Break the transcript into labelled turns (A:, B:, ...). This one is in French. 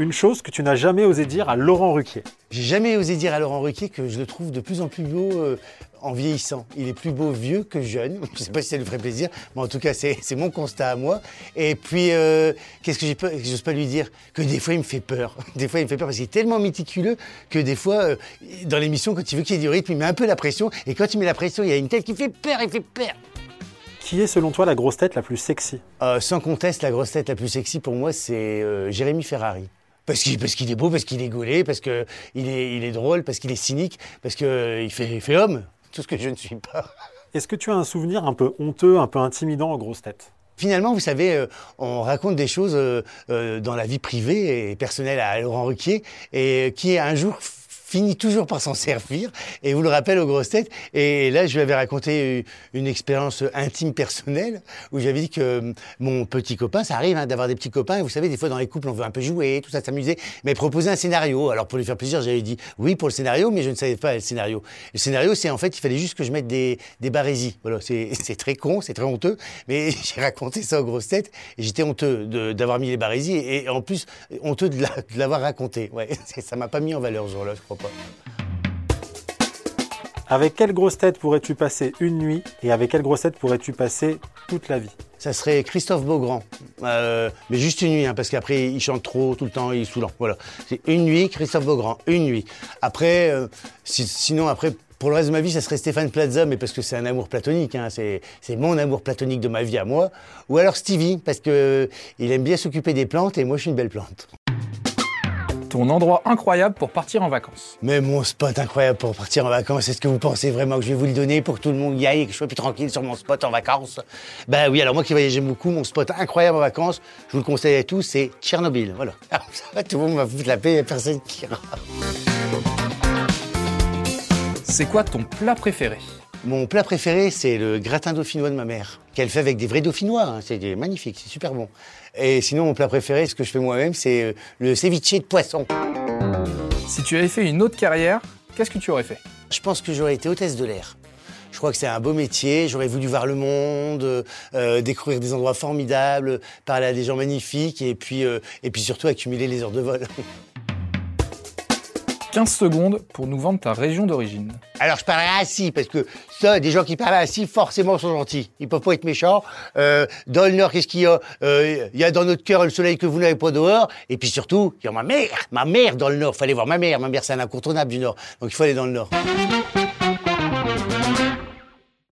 A: Une chose que tu n'as jamais osé dire à Laurent Ruquier.
B: J'ai jamais osé dire à Laurent Ruquier que je le trouve de plus en plus beau euh, en vieillissant. Il est plus beau vieux que jeune. Je sais pas si ça lui ferait plaisir, mais en tout cas, c'est mon constat à moi. Et puis, euh, qu'est-ce que j'ose pas lui dire? Que des fois, il me fait peur. Des fois, il me fait peur parce qu'il est tellement méticuleux que des fois, euh, dans l'émission, quand il veut qu'il y ait du rythme, il met un peu la pression. Et quand il met la pression, il y a une tête qui fait peur, il fait peur.
A: Qui est selon toi la grosse tête la plus sexy?
B: Euh, sans conteste, la grosse tête la plus sexy pour moi, c'est Jérémy Ferrari. Parce qu'il parce qu'il est beau, parce qu'il est gaulé, parce qu'il est, il est drôle, parce qu'il est cynique, parce qu'il il fait, il fait homme. Tout ce que je ne suis pas.
A: Est-ce que tu as un souvenir un peu honteux, un peu intimidant aux grosses têtes
B: Finalement, vous savez, euh, on raconte des choses euh, euh, dans la vie privée et personnelle à Laurent Ruquier, et euh, qui un jour finit toujours par s'en servir et vous le rappelle aux grosses têtes. Et là, je lui avais raconté une expérience intime personnelle où j'avais dit que euh, mon petit copain, ça arrive hein, d'avoir des petits copains, et vous savez, des fois dans les couples, on veut un peu jouer, tout ça, s'amuser, mais proposer un scénario. Alors pour lui faire plaisir, j'avais dit oui pour le scénario, mais je ne savais pas le scénario. Le scénario, c'est en fait, il fallait juste que je mette des, des barésies. Voilà, c'est très con, c'est très honteux, mais j'ai raconté ça aux grosses têtes et j'étais honteux d'avoir mis les barésies et, en plus honteux de la- de l'avoir raconté. Ouais, ça m'a pas mis en valeur ce jour-là, je crois
A: Avec quelle grosse tête pourrais-tu passer une nuit et avec quelle grosse tête pourrais-tu passer toute la vie?
B: Ça serait Christophe Beaugrand, Euh, mais juste une nuit, hein, parce qu'après il chante trop tout le temps, il est saoulant. Voilà, c'est une nuit, Christophe Beaugrand, une nuit. Après, euh, si- sinon après. Pour le reste de ma vie, ça serait Stéphane Plaza, mais parce que c'est un amour platonique, hein, c'est mon amour platonique de ma vie à moi. Ou alors Stevie, parce que euh, aime bien s'occuper des plantes et moi je suis une belle plante.
C: Ton endroit incroyable pour partir en vacances.
B: Mais mon spot incroyable pour partir en vacances, est-ce que vous pensez vraiment que je vais vous le donner pour que tout le monde y aille et que je sois plus tranquille sur mon spot en vacances? Ben oui, alors moi qui voyageais beaucoup, mon spot incroyable en vacances, je vous le conseille à tous, c'est Tchernobyl. Voilà. Alors, ça va, tout le monde va foutre la paix, il n'y a personne qui ira.
C: C'est quoi ton plat préféré?
B: Mon plat préféré, c'est le gratin dauphinois de ma mère, qu'elle fait avec des vrais dauphinois. hein. C'est magnifique, c'est super bon. Et sinon, mon plat préféré, ce que je fais moi-même, c'est euh, le ceviche de poisson.
C: Si tu avais fait une autre carrière, qu'est-ce que tu aurais fait?
B: Je pense que j'aurais été hôtesse de l'air. Je crois que c'est un beau métier. J'aurais voulu voir le monde, euh, découvrir des endroits formidables, parler à des gens magnifiques et puis, euh, et puis surtout accumuler les heures de vol.
C: 15 secondes pour nous vendre ta région d'origine.
B: Alors je parlerai assis parce que ça, des gens qui parlent assis, forcément sont gentils. Ils peuvent pas être méchants. Euh, dans le Nord, qu'est-ce qu'il y a? Euh, Il y a dans notre cœur le soleil que vous n'avez pas dehors. Et puis surtout, il y a ma mère, ma mère dans le Nord. Fallait voir ma mère. Ma mère, c'est un incontournable du Nord. Donc il faut aller dans le Nord.